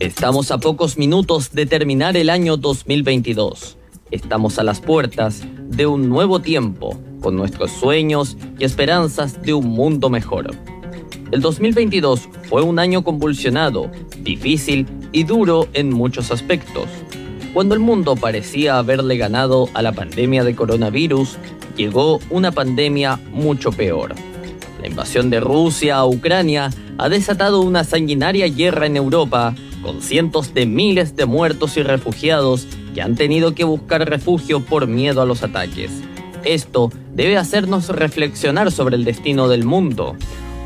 Estamos a pocos minutos de terminar el año 2022. Estamos a las puertas de un nuevo tiempo, con nuestros sueños y esperanzas de un mundo mejor. El 2022 fue un año convulsionado, difícil y duro en muchos aspectos. Cuando el mundo parecía haberle ganado a la pandemia de coronavirus, llegó una pandemia mucho peor. La invasión de Rusia a Ucrania ha desatado una sanguinaria guerra en Europa con cientos de miles de muertos y refugiados que han tenido que buscar refugio por miedo a los ataques. Esto debe hacernos reflexionar sobre el destino del mundo.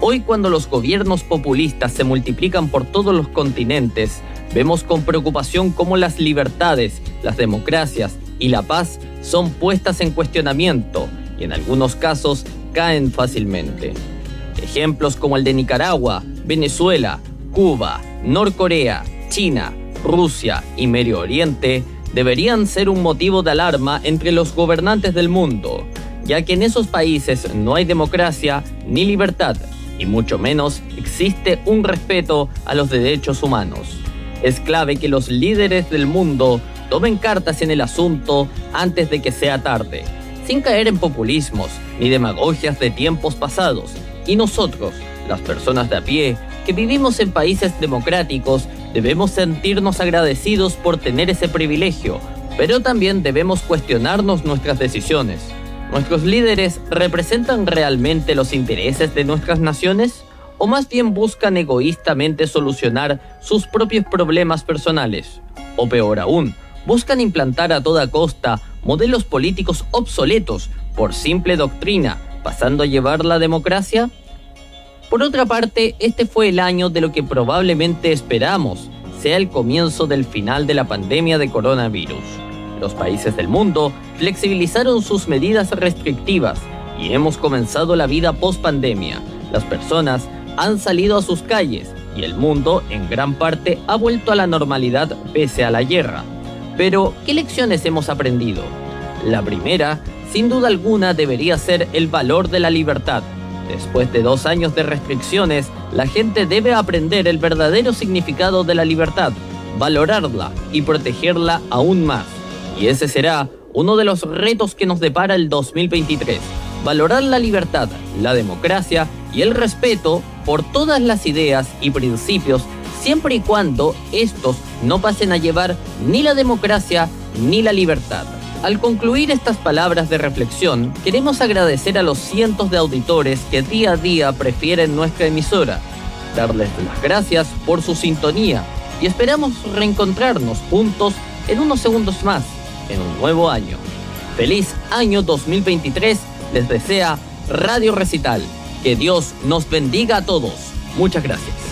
Hoy cuando los gobiernos populistas se multiplican por todos los continentes, vemos con preocupación cómo las libertades, las democracias y la paz son puestas en cuestionamiento y en algunos casos caen fácilmente. Ejemplos como el de Nicaragua, Venezuela, Cuba, Norcorea, China, Rusia y Medio Oriente deberían ser un motivo de alarma entre los gobernantes del mundo, ya que en esos países no hay democracia ni libertad, y mucho menos existe un respeto a los derechos humanos. Es clave que los líderes del mundo tomen cartas en el asunto antes de que sea tarde, sin caer en populismos ni demagogias de tiempos pasados, y nosotros, las personas de a pie, que vivimos en países democráticos, debemos sentirnos agradecidos por tener ese privilegio, pero también debemos cuestionarnos nuestras decisiones. ¿Nuestros líderes representan realmente los intereses de nuestras naciones? ¿O más bien buscan egoístamente solucionar sus propios problemas personales? O peor aún, buscan implantar a toda costa modelos políticos obsoletos por simple doctrina, pasando a llevar la democracia? Por otra parte, este fue el año de lo que probablemente esperamos sea el comienzo del final de la pandemia de coronavirus. Los países del mundo flexibilizaron sus medidas restrictivas y hemos comenzado la vida post pandemia. Las personas han salido a sus calles y el mundo en gran parte ha vuelto a la normalidad pese a la guerra. Pero, ¿qué lecciones hemos aprendido? La primera, sin duda alguna, debería ser el valor de la libertad Después de dos años de restricciones, la gente debe aprender el verdadero significado de la libertad, valorarla y protegerla aún más. Y ese será uno de los retos que nos depara el 2023. Valorar la libertad, la democracia y el respeto por todas las ideas y principios siempre y cuando estos no pasen a llevar ni la democracia ni la libertad. Al concluir estas palabras de reflexión, queremos agradecer a los cientos de auditores que día a día prefieren nuestra emisora, darles las gracias por su sintonía y esperamos reencontrarnos juntos en unos segundos más, en un nuevo año. Feliz año 2023 les desea Radio Recital. Que Dios nos bendiga a todos. Muchas gracias.